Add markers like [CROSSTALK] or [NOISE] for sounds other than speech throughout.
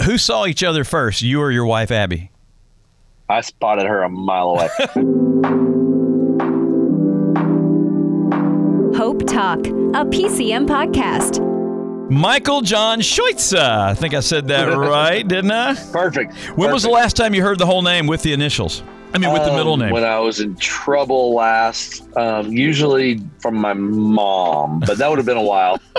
Who saw each other first, you or your wife, Abby? I spotted her a mile away. [LAUGHS] Hope Talk, a PCM podcast. Michael John Scheuchzer. I think I said that [LAUGHS] right, didn't I? Perfect. When was the last time you heard the whole name with the initials? I mean, with the middle Um, name. When I was in trouble last, um, usually from my mom, but that would have been a while. [LAUGHS]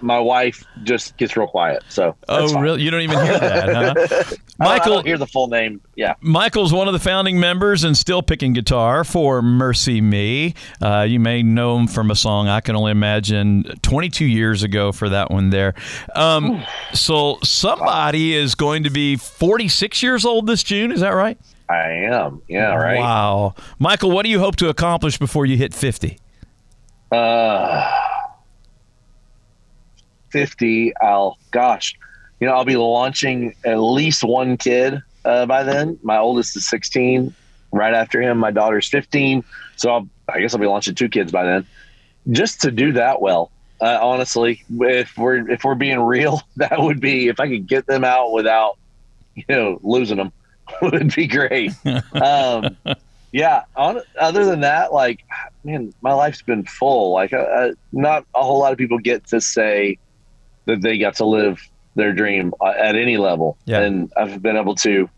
My wife just gets real quiet, so oh, really? You don't even hear that, huh? [LAUGHS] Michael, don't hear the full name. Yeah, Michael's one of the founding members and still picking guitar for MercyMe. Uh, you may know him from a song I can only imagine 22 years ago for that one there. Um, so somebody is going to be 46 years old this June. Is that right? I am. Yeah, right. Wow. Michael, what do you hope to accomplish before you hit 50? Uh, fifty. I'll. Gosh, you know, I'll be launching at least one kid uh, by then. My oldest is sixteen. Right after him, my daughter's fifteen. So I'll, I guess I'll be launching two kids by then. Just to do that well, uh, honestly, if we're if we're being real, [LAUGHS] that would be if I could get them out without, you know, losing them, [LAUGHS] would be great. um, yeah. On, other than that, like, man, my life's been full. Like, not a whole lot of people get to say that they got to live their dream uh, at any level, Yeah. and I've been able to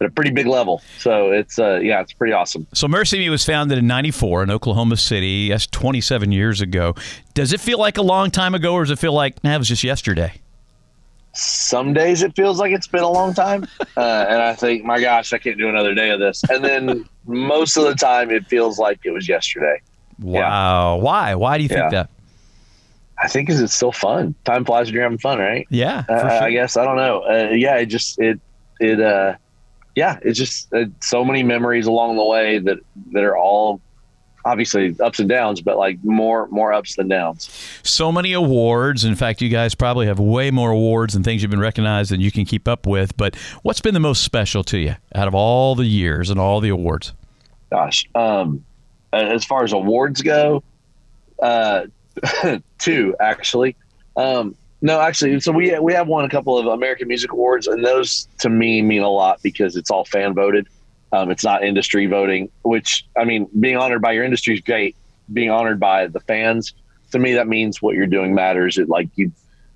at a pretty big level. So it's, uh, yeah, it's pretty awesome. So MercyMe was founded in 94 in Oklahoma City. That's 27 years ago. Does it feel like a long time ago or does it feel like, nah, it was just yesterday? Some days it feels like it's been a long time, uh, and I think, my gosh, I can't do another day of this. And then most of the time, it feels like it was yesterday. Wow. Why? Why do you think Yeah. that? I think 'cause it's still fun. Time flies when you're having fun, right? Yeah. Uh, sure. I guess I don't know. Uh, yeah, it just it it uh yeah, it's just uh, so many memories along the way that that are all obviously ups and downs, but like more more ups than downs. So many awards. In fact, you guys probably have way more awards and things you've been recognized than you can keep up with. But what's been the most special to you out of all the years and all the awards? Gosh, um, as far as awards go, uh, [LAUGHS] two actually. Um, no, actually, so we we have won a couple of American Music Awards, and those to me mean a lot because it's all fan voted. Um, it's not industry voting, which I mean, being honored by your industry is great. Being honored by the fans, to me, that means what you're doing matters. It like you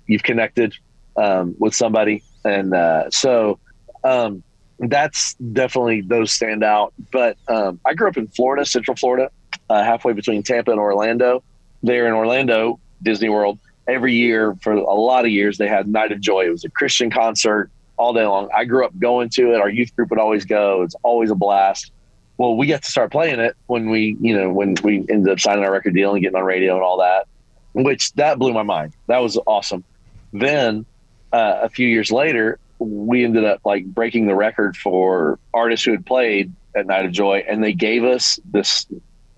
you've connected um, with somebody, and uh, so um, that's definitely those stand out. But um, I grew up in Florida, Central Florida, uh, halfway between Tampa and Orlando. There in Orlando, Disney World, every year for a lot of years they had Night of Joy. It was a Christian concert all day long. I grew up going to it. Our youth group would always go. It's always a blast. Well, we got to start playing it when we, you know, when we ended up signing our record deal and getting on radio and all that, which that blew my mind. That was awesome. Then uh, a few years later, we ended up like breaking the record for artists who had played at Night of Joy, and they gave us this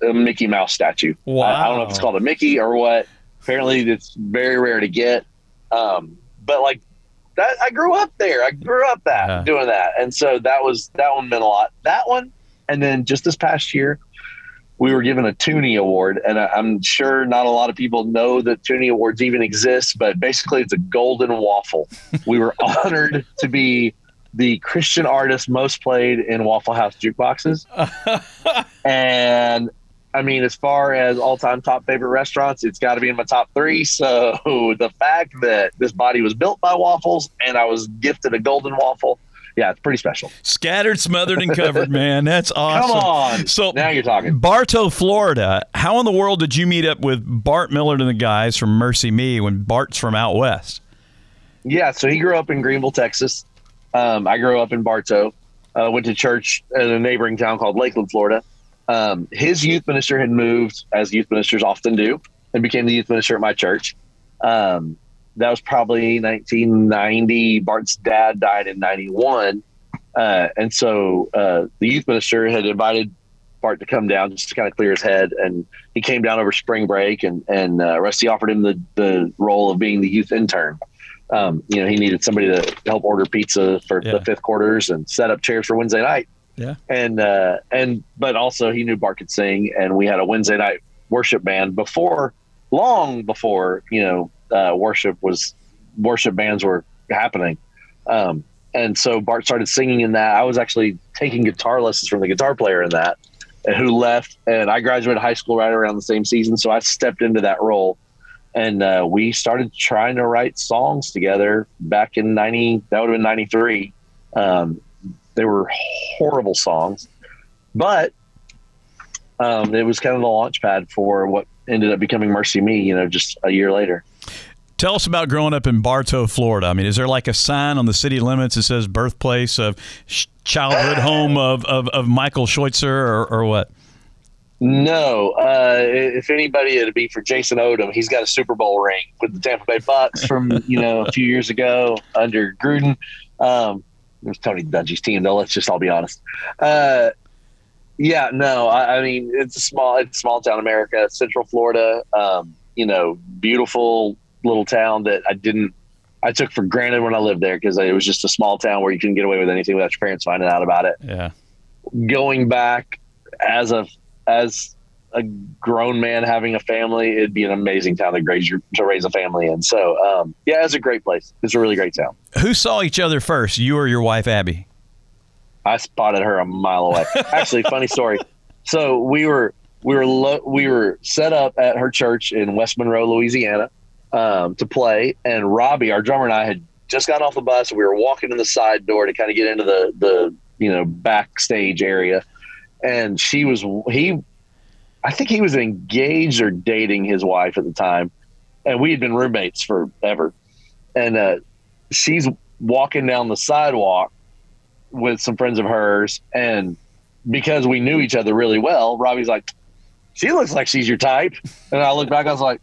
uh, Mickey Mouse statue. I, I don't know if it's called a Mickey or what. Apparently, it's very rare to get. Um, but like that, I grew up there. I grew up that Yeah. doing that, and so that was that one meant a lot. That one, and then just this past year, we were given a Toonie Award, and I, I'm sure not a lot of people know that Toonie Awards even exist, but basically, it's a golden waffle. we were [LAUGHS] honored to be the Christian artist most played in Waffle House jukeboxes, [LAUGHS] and I mean, as far as all-time top favorite restaurants, it's got to be in my top three. So [LAUGHS] the fact that this body was built by waffles and I was gifted a golden waffle, yeah, it's pretty special. Scattered, smothered, and covered, man. That's [LAUGHS] awesome. Come on, So now you're talking. Bartow, Florida. How in the world did you meet up with Bart Millard and the guys from MercyMe when Bart's from out west? Yeah, so he grew up in Greenville, Texas. Um, I grew up in Bartow. Uh, went to church in a neighboring town called Lakeland, Florida. Um, his youth minister had moved, as youth ministers often do, and became the youth minister at my church. Um, that was probably 1990. Bart's dad died in 91. Uh, and so uh, the youth minister had invited Bart to come down just to kind of clear his head. And he came down over spring break, and, and uh, Rusty offered him the, the role of being the youth intern. Um, you know, he needed somebody to help order pizza for Yeah. the fifth quarters and set up chairs for Wednesday night. Yeah. And, uh, and, but also he knew Bart could sing, and we had a Wednesday night worship band before, long before, you know, uh, worship was, worship bands were happening. Um, and so Bart started singing in that. I was actually taking guitar lessons from the guitar player in that, who left. And I graduated high school right around the same season, so I stepped into that role. And uh, we started trying to write songs together back in ninety. That would have been ninety three. Um, they were horrible songs, but um, it was kind of the launch pad for what ended up becoming MercyMe. You know, just a year later. Tell us about growing up in Bartow, Florida. I mean, is there like a sign on the city limits that says birthplace of childhood home of, of, of Michael Scheuchzer or, or what? No. Uh, if anybody, it'd be for Jason Odom. He's got a Super Bowl ring with the Tampa Bay Bucks from, you know, a few years ago under Gruden. Um, was Tony Dungy's team, though. Let's just all be honest. Uh, yeah, no, I, I, mean, it's a small, it's small town America, Central Florida. Um, you know, beautiful little town that I didn't I took for granted when I lived there because it was just a small town where you couldn't get away with anything without your parents finding out about it. Yeah. Going back as a as a grown man having a family, it'd be an amazing town to raise your, to raise a family in. So um, yeah, it's a great place. It's a really great town. Who saw each other first, you or your wife Abby? I spotted her a mile away. Actually, funny story. [LAUGHS] So we were we were lo- we were set up at her church in West Monroe, Louisiana um, to play. And Robby, our drummer, and I had just gotten off the bus. We were walking in the side door to kind of get into the the you know backstage area, and she was he. I think he was engaged or dating his wife at the time, and we had been roommates forever. And uh, she's walking down the sidewalk with some friends of hers, and because we knew each other really well, Robby's like, "She looks like she's your type," and I look back, I was like,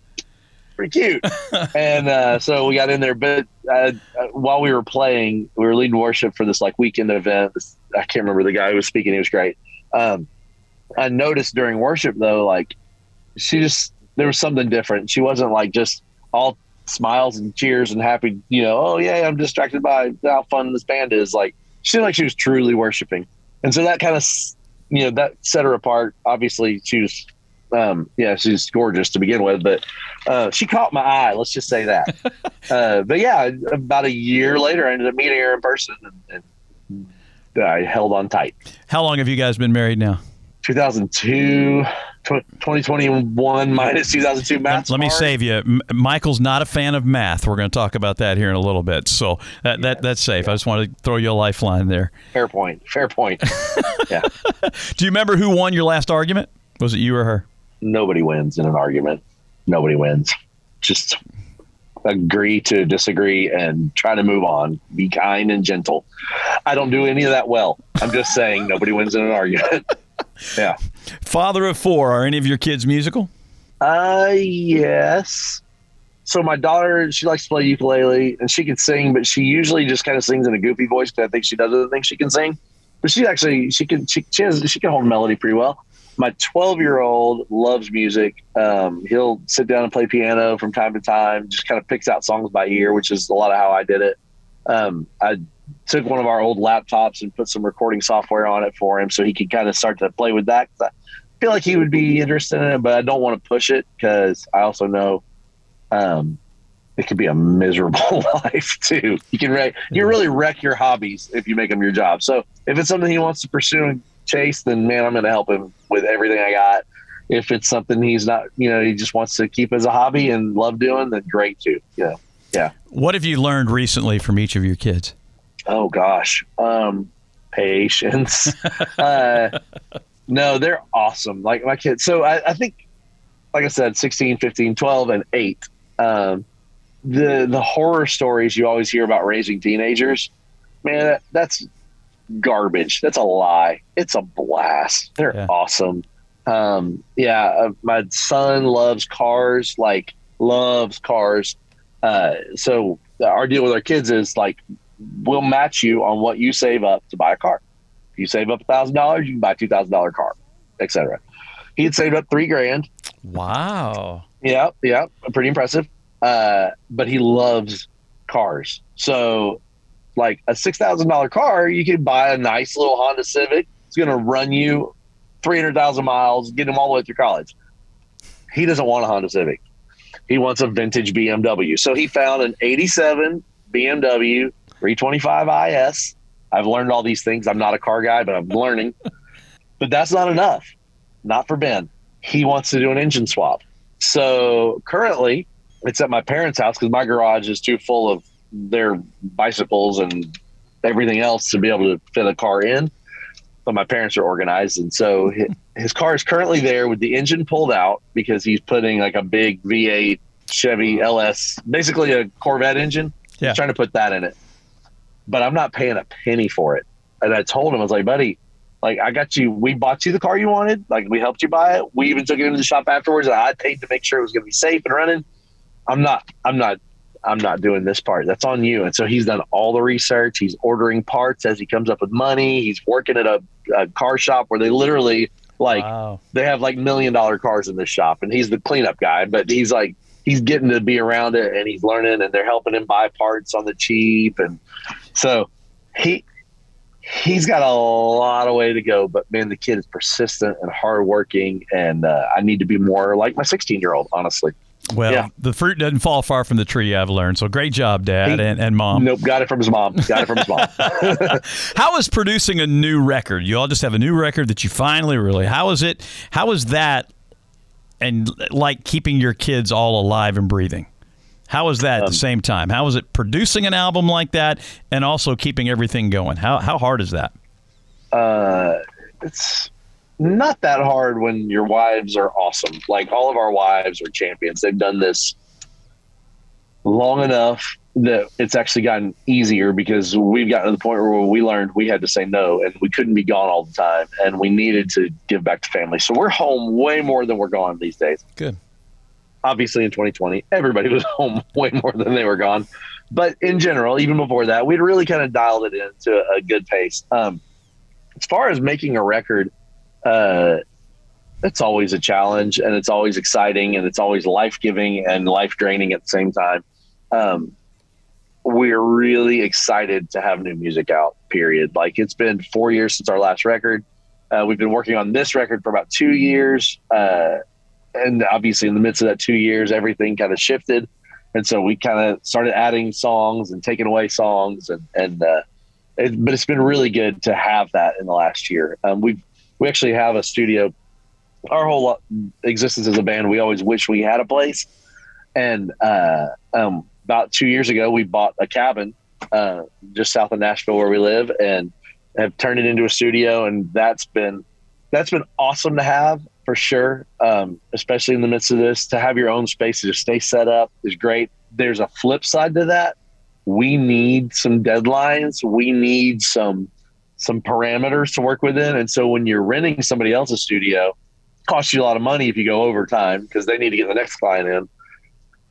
pretty cute. [LAUGHS] and uh, so we got in there. But uh, while we were playing, we were leading worship for this like weekend event. I can't remember the guy who was speaking. He was great. Um, I noticed during worship though, like she just there was something different. She wasn't like just all smiles and cheers and happy. You know, oh yeah, I'm distracted by how fun this band is. Like she seemed like she was truly worshiping, and so that kind of you know that set her apart. Obviously, she was um, yeah, she's gorgeous to begin with, but uh, she caught my eye. Let's just say that. [LAUGHS] uh, but yeah, about a year later, I ended up meeting her in person, and, and I held on tight. How long have you guys been married now? 2002, 2021 minus 2002 math. Let, me save you. M- Michael's not a fan of math. We're going to talk about that here in a little bit. So that, yeah, that that's safe. Yeah. I just want to throw you a lifeline there. Fair point. Fair point. [LAUGHS] yeah. Do you remember who won your last argument? Was it you or her? nobody wins in an argument. Nobody wins. Just agree to disagree and try to move on. Be kind and gentle. I don't do any of that well. I'm just saying nobody wins in an argument. [LAUGHS] yeah. Father of four. Are any of your kids musical? Uh, yes. So my daughter, she likes to play ukulele and she can sing, but she usually just kind of sings in a goofy voice because I think she doesn't think she can sing. But she actually she can she, she has she can hold melody pretty well my 12 year old loves music. Um, he'll sit down and play piano from time to time, just kind of picks out songs by ear, which is a lot of how I did it. Um, I took one of our old laptops and put some recording software on it for him so he could kind of start to play with that. I feel like he would be interested in it, but I don't want to push it because I also know um, it could be a miserable [LAUGHS] life too. You can wreck, you really wreck your hobbies if you make them your job. So if it's something he wants to pursue and chase, then man, I'm going to help him with everything I got. If it's something he's not, you know, he just wants to keep as a hobby and love doing, then great too. Yeah. Yeah. What have you learned recently from each of your kids? Oh gosh. Um, patience. [LAUGHS] uh, no, they're awesome. Like my kids. So I, I, think, like I said, 16, 15, 12, and eight. Um, the, the horror stories you always hear about raising teenagers, man, that, that's garbage. That's a lie. It's a blast. They're yeah. awesome. Um, yeah, uh, my son loves cars, like loves cars. Uh, so our deal with our kids is like we'll match you on what you save up to buy a car. If you save up a thousand dollars, you can buy a two thousand dollar car, etc. He had saved up three grand. Wow. Yeah, yeah, pretty impressive. Uh, but he loves cars. So like a six thousand dollar car, you can buy a nice little Honda Civic. It's going to run you three hundred thousand miles, get him all the way through college. He doesn't want a Honda Civic. He wants a vintage BMW. So he found an '87 BMW 325 IS. I've learned all these things. I'm not a car guy, but I'm learning. [LAUGHS] but that's not enough. Not for Ben. He wants to do an engine swap. So currently, it's at my parents' house because my garage is too full of their bicycles and everything else to be able to fit a car in. But my parents are organized, and so his, his car is currently there with the engine pulled out because he's putting like a big V8 Chevy LS, basically a Corvette engine. Yeah. He's trying to put that in it, but I'm not paying a penny for it. And I told him, I was like, buddy, like I got you. We bought you the car you wanted. Like we helped you buy it. We even took it into the shop afterwards. And I paid to make sure it was going to be safe and running. I'm not. I'm not. I'm not doing this part. That's on you. And so he's done all the research. He's ordering parts as he comes up with money. He's working at a, a car shop where they literally like Wow. they have like million dollar cars in this shop, and he's the cleanup guy. But he's like he's getting to be around it, and he's learning, and they're helping him buy parts on the cheap, and so he he's got a lot of way to go. But man, the kid is persistent and hardworking, and uh, I need to be more like my 16 year old, honestly. Well, Yeah. the fruit doesn't fall far from the tree, I've learned. So great job, Dad He- and, and Mom. Nope, got it from his mom. Got it from his mom. [LAUGHS] [LAUGHS] How is producing a new record? You all just have a new record that you finally really. How is it? How is that? And like keeping your kids all alive and breathing. How is that at the same time? How is it producing an album like that and also keeping everything going? How how hard is that? uh, it's not that hard when your wives are awesome. Like all of our wives are champions. They've done this long enough that it's actually gotten easier because we've gotten to the point where we learned we had to say no and we couldn't be gone all the time and we needed to give back to family. So we're home way more than we're gone these days. Good. Obviously in 2020, everybody was [LAUGHS] home way more than they were gone. But in general, even before that, we'd really kind of dialed it into a, good pace. Um, as far as making a record, uh, it's always a challenge and it's always exciting and it's always life giving and life draining at the same time. Um, we're really excited to have new music out, period. Like it's been four years since our last record. Uh, we've been working on this record for about two years. Uh, and obviously, in the midst of that two years, everything kind of shifted. And so we kind of started adding songs and taking away songs. And, and uh, it, but it's been really good to have that in the last year. Um, we've, we actually have a studio. Our whole existence as a band, we always wish we had a place. And uh, um, about two years ago, we bought a cabin uh, just south of Nashville where we live, and have turned it into a studio. And that's been that's been awesome to have for sure. Um, especially in the midst of this, to have your own space to just stay set up is great. There's a flip side to that. We need some deadlines. We need some some parameters to work within. And so when you're renting somebody else's studio, it costs you a lot of money if you go overtime because they need to get the next client in.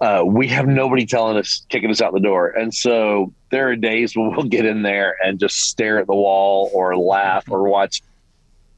Uh, we have nobody telling us, kicking us out the door. And so there are days when we'll get in there and just stare at the wall or laugh or watch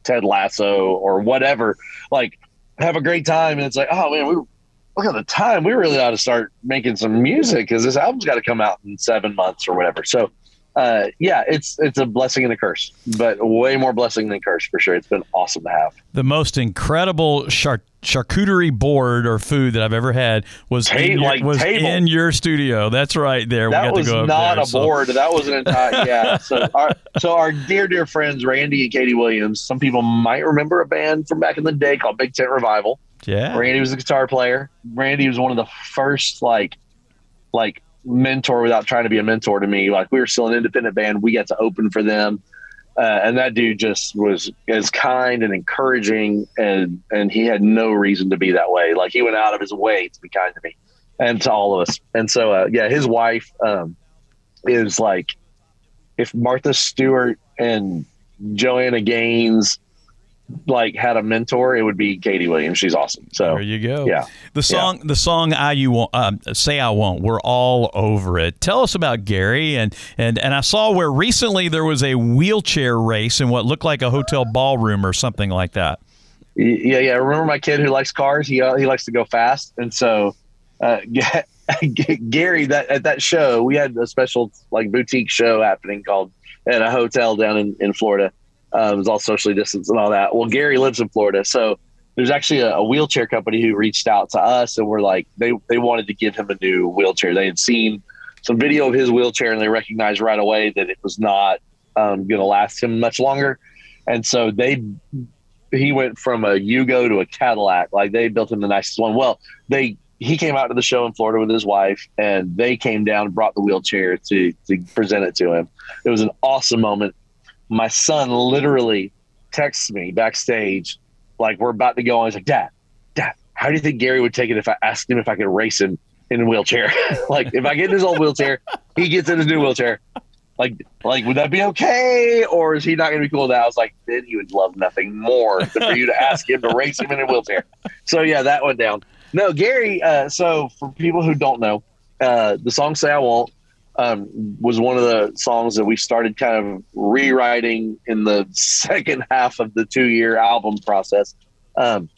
Ted Lasso or whatever. Like, have a great time. And it's like, oh man, we look at the time. We really ought to start making some music because this album's got to come out in seven months or whatever. So, uh, yeah, it's it's a blessing and a curse, but way more blessing than curse for sure. It's been awesome to have. The most incredible char- charcuterie board or food that I've ever had was, Ta- in, your, like was table. in your studio. That's right there. we that got was to go up not there, a so- board. That was an entire [LAUGHS] yeah. So our so our dear dear friends Randy and Katie Williams. Some people might remember a band from back in the day called Big Tent Revival. Yeah. Randy was a guitar player. Randy was one of the first like like mentor without trying to be a mentor to me. Like we were still an independent band. We got to open for them. Uh, and that dude just was as kind and encouraging and and he had no reason to be that way. Like he went out of his way to be kind to me and to all of us. And so uh, yeah, his wife um, is like if Martha Stewart and Joanna Gaines like had a mentor, it would be Katie Williams. She's awesome. So There you go. yeah. The song, the song "I You Won't," um, "Say I Won't." We're all over it. Tell us about Gary and and and I saw where recently there was a wheelchair race in what looked like a hotel ballroom or something like that. Yeah, yeah. Remember my kid who likes cars? He uh, he likes to go fast, and so uh, [LAUGHS] Gary that at that show we had a special like boutique show happening called at a hotel down in in Florida. Uh, it was all socially distanced and all that. Well, Gary lives in Florida, so there's actually a, a wheelchair company who reached out to us, and we're like they they wanted to give him a new wheelchair. They had seen some video of his wheelchair, and they recognized right away that it was not um, going to last him much longer. And so they he went from a Yugo to a Cadillac. Like they built him the nicest one. Well, they he came out to the show in Florida with his wife, and they came down and brought the wheelchair to to present it to him. It was an awesome moment. My son literally texts me backstage, like we're about to go on. He's like, "Dad, Dad, how do you think Gary would take it if I asked him if I could race him in a wheelchair? [LAUGHS] like if I get in his old wheelchair, he gets in his new wheelchair. Like, like would that be okay, or is he not going to be cool with that? I was like, then he would love nothing more than for you to ask him to race him in a wheelchair. So yeah, that went down. No, Gary. Uh, so for people who don't know, uh, the song "Say I Won't" um, was one of the songs that we started kind of rewriting in the [LAUGHS] second half of the two-year album process. Um,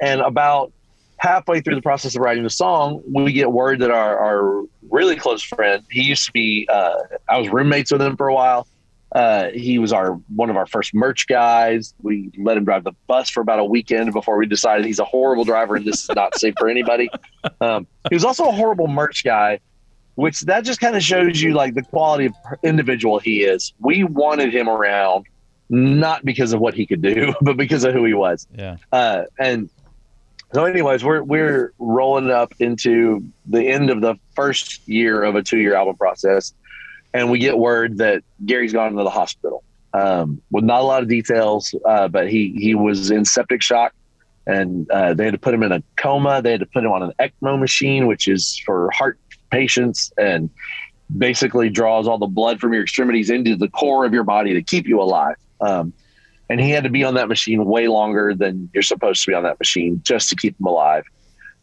and about halfway through the process of writing the song, we get word that our, our really close friend, he used to be, uh, I was roommates with him for a while. Uh, he was our one of our first merch guys. We let him drive the bus for about a weekend before we decided he's a horrible driver and this is not safe for anybody. [LAUGHS] Um, he was also a horrible merch guy, which that just kind of shows you like the quality of individual he is. We wanted him around not because of what he could do, [LAUGHS] but because of who he was. Yeah. Uh, and so, anyways, we're we're rolling up into the end of the first year of a two year album process, and we get word that Gary's gone to the hospital. Um, with not a lot of details, uh, but he he was in septic shock, and uh, they had to put him in a coma. They had to put him on an ECMO machine, which is for heart patients, and basically draws all the blood from your extremities into the core of your body to keep you alive. Um, and he had to be on that machine way longer than you're supposed to be on that machine just to keep him alive.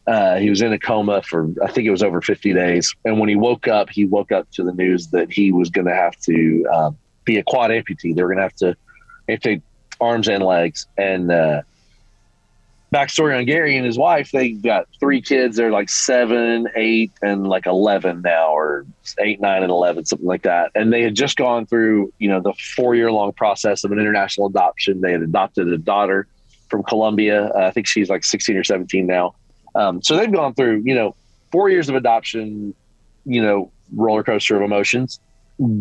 Uh, he was in a coma for I think it was over 50 days, and when he woke up, he woke up to the news that he was going to have to uh, be a quad amputee. They were going to have to amputate arms and legs. And uh, backstory on Gary and his wife, they got three kids. They're like seven, eight, and like 11 now, or eight, nine, and 11, something like that. And they had just gone through, you know, the four year long process of an international adoption. They had adopted a daughter from Colombia. Uh, I think she's like 16 or 17 now. Um, so they've gone through, you know, four years of adoption, you know, roller coaster of emotions,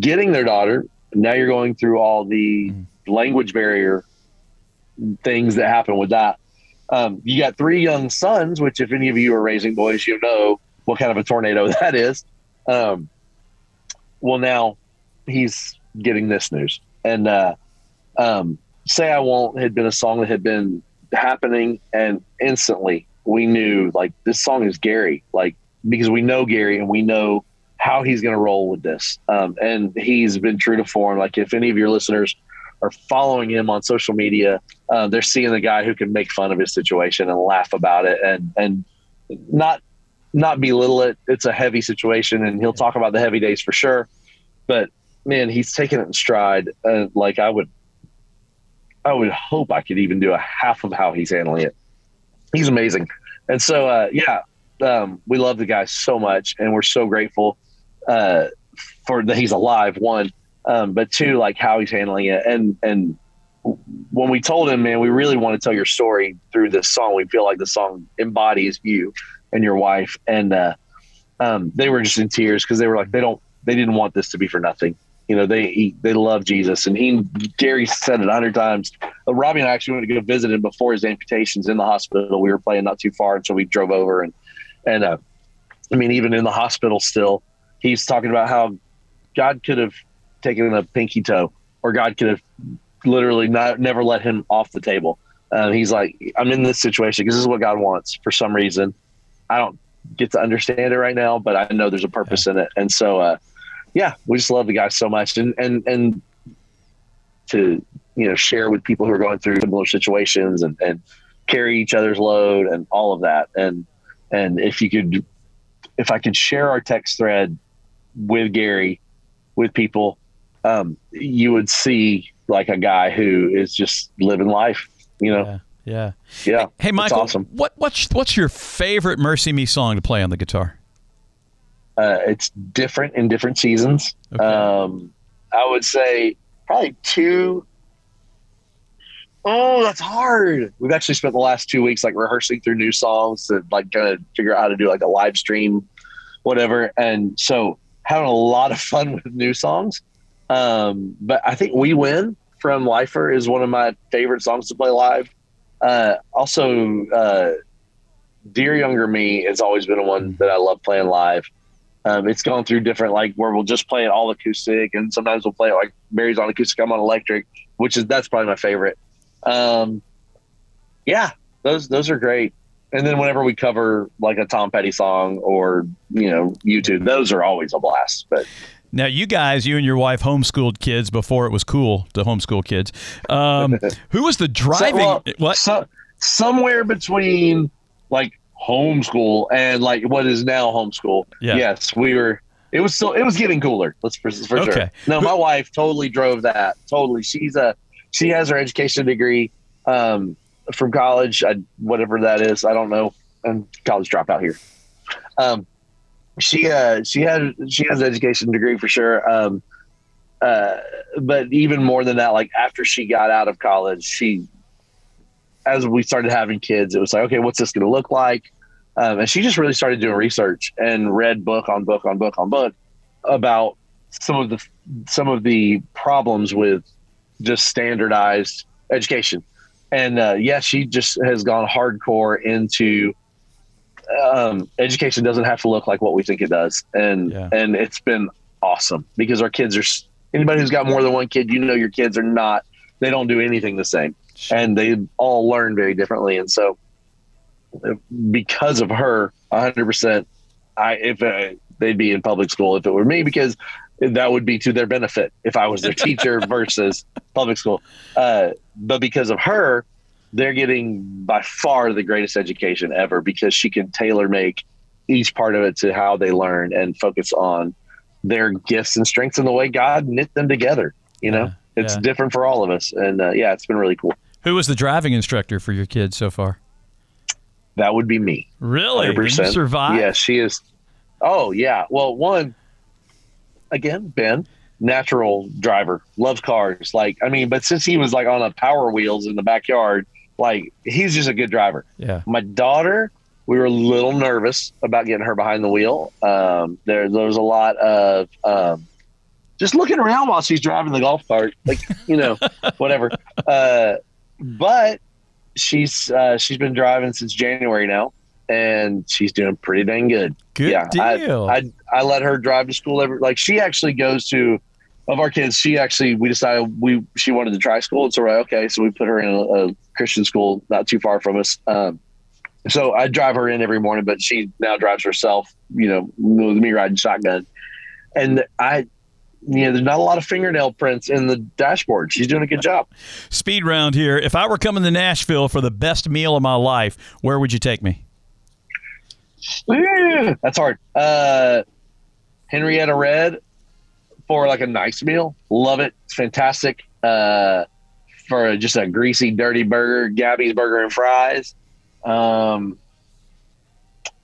getting their daughter. Now you're going through all the mm. language barrier things that happen with that um, you got three young sons, which, if any of you are raising boys, you know what kind of a tornado [LAUGHS] that is. Um, well, now he's getting this news. And uh, um, Say I Won't had been a song that had been happening, and instantly we knew like this song is Gary, like because we know Gary and we know how he's going to roll with this. Um, and he's been true to form. Like if any of your listeners are following him on social media, uh, they're seeing the guy who can make fun of his situation and laugh about it and and not not belittle it. It's a heavy situation, and he'll talk about the heavy days for sure. But man, he's taking it in stride. Uh, like I would, I would hope I could even do a half of how he's handling it. He's amazing, and so uh, yeah, um, we love the guy so much, and we're so grateful uh, for that he's alive. One, um, but two, like how he's handling it, and and when we told him, man, we really want to tell your story through this song. We feel like the song embodies you and your wife, and uh, um, they were just in tears because they were like they don't they didn't want this to be for nothing. You know, they he, they love Jesus, and he Gary said it a hundred times. Uh, Robby and I actually went to go visit him before his amputations in the hospital. We were playing not too far, and so we drove over, and and uh, I mean, even in the hospital, still he's talking about how God could have taken a pinky toe, or God could have literally not never let him off the table. Uh, he's like, I'm in this situation because this is what God wants for some reason. I don't get to understand it right now, but I know there's a purpose yeah. in it. And so, uh, yeah, we just love the guy so much, and and and to you know share with people who are going through similar situations and and carry each other's load and all of that. And and if you could, if I could share our text thread with Gary, with people, um, you would see like a guy who is just living life, you know? Yeah. Yeah. yeah hey, Michael, awesome. what, what's, what's your favorite MercyMe song to play on the guitar? Uh, it's different in different seasons. Okay. Um, I would say probably two. Oh, that's hard. We've actually spent the last two weeks like rehearsing through new songs to like kind of figure out how to do like a live stream, whatever. And so having a lot of fun [LAUGHS] with new songs. Um, but I think "We Win" from Lifer is one of my favorite songs to play live. Uh, also, uh, "Dear Younger Me" has always been one that I love playing live. Um, it's gone through different like where we'll just play it all acoustic, and sometimes we'll play it like Barry's on acoustic, I'm on electric, which is that's probably my favorite. Um, yeah, those those are great. And then whenever we cover like a Tom Petty song or you know U2, those are always a blast. But Now, you guys, you and your wife homeschooled kids before it was cool to homeschool kids. Um, [LAUGHS] who was the driving? So, well, what? So, somewhere between like homeschool and like what is now homeschool. Yeah. Yes, we were. It was still. It was getting cooler. Let's for, for Okay. sure. No, my wife totally drove that. Totally. She's a. She has her education degree um, from college. I, whatever that is, I don't know. And college dropout here. Um, she uh she had she has an education degree for sure. Um, uh, but even more than that, like after she got out of college, she as we started having kids, it was like, okay, what's this going to look like? Um, and she just really started doing research and read book on book on book on book about some of the some of the problems with just standardized education. And uh, yeah, she just has gone hardcore into um, education doesn't have to look like what we think it does, and Yeah. and it's been awesome because our kids are anybody who's got more than one kid, you know, your kids are not they don't do anything the same and they all learn very differently. And so, uh, because of her, 100, percent I if uh, they'd be in public school if it were me, because that would be to their benefit if I was their teacher [LAUGHS] versus public school. Uh, but because of her, they're getting by far the greatest education ever because she can tailor make each part of it to how they learn and focus on their gifts and strengths and the way God knit them together. You know, Yeah, it's yeah. different for all of us, and uh, yeah, it's been really cool. Who was the driving instructor for your kids so far? That would be me. Really? Did you 100%. survive? Yeah, she is. Oh yeah. Well, one again, Ben, natural driver, loves cars. Like I mean, but since he was like on a power wheels in the backyard, like he's just a good driver. Yeah. My daughter, we were a little nervous about getting her behind the wheel. Um, there, there was a lot of um, just looking around while she's driving the golf cart, like you know, [LAUGHS] whatever. Uh, but she's uh, she's been driving since January now, and she's doing pretty dang good. Good yeah, deal. I, I I let her drive to school every like she actually goes to of our kids. She actually we decided we she wanted to try school, and so we're like, okay, so we put her in a, a Christian school not too far from us. Um, so I drive her in every morning, but she now drives herself. You know, with me riding shotgun, and I. You know, there's not a lot of fingernail prints in the dashboard. She's doing a good job. Speed round here. If I were coming to Nashville for the best meal of my life, where would you take me? That's hard. Uh, Henrietta Red for like a nice meal. Love it. It's fantastic. Uh, for just a greasy, dirty burger, Gabby's Burger and Fries. Um,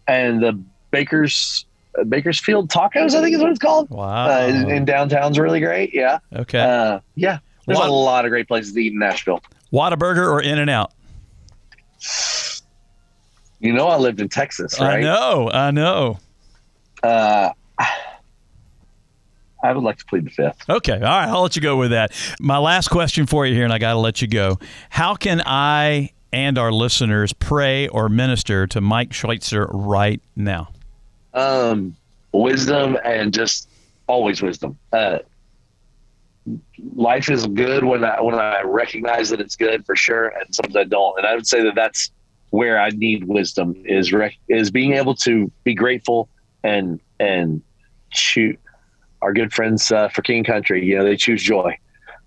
and the Baker's uh, Bakersfield Tacos, I think is what it's called. Wow. Uh, in, in downtown's really great. Yeah. okay. Uh, yeah. There's What- a lot of great places to eat in Nashville. Whataburger or In and Out? You know, I lived in Texas, right? I know. I know. I would like to plead the fifth. Okay. All right. I'll let you go with that. My last question for you here, and I got to let you go. How can I and our listeners pray or minister to Mike Scheuchzer right now? um, wisdom and just always wisdom. Uh, life is good when I when I recognize that it's good for sure, and sometimes I don't. And I would say that that's where I need wisdom is rec- is being able to be grateful and and choose our good friends uh, for King Country. You know, they choose joy.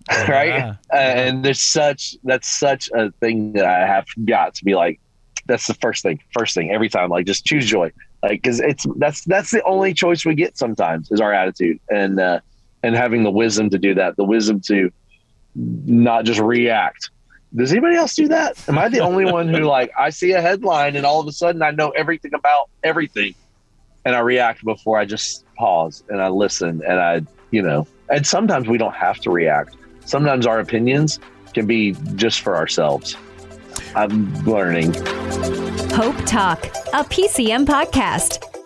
[LAUGHS] right Yeah. uh, and there's such that's such a thing that i have got to be like that's the first thing first thing every time like just choose joy like because it's that's that's the only choice we get sometimes is our attitude and uh and having the wisdom to do that the wisdom to not just react does anybody else do that am i the only one who [LAUGHS] like i see a headline and all of a sudden i know everything about everything and i react before i just pause and i listen and i you know and sometimes we don't have to react. Sometimes our opinions can be just for ourselves. I'm learning. Hope Talk, a PCM podcast.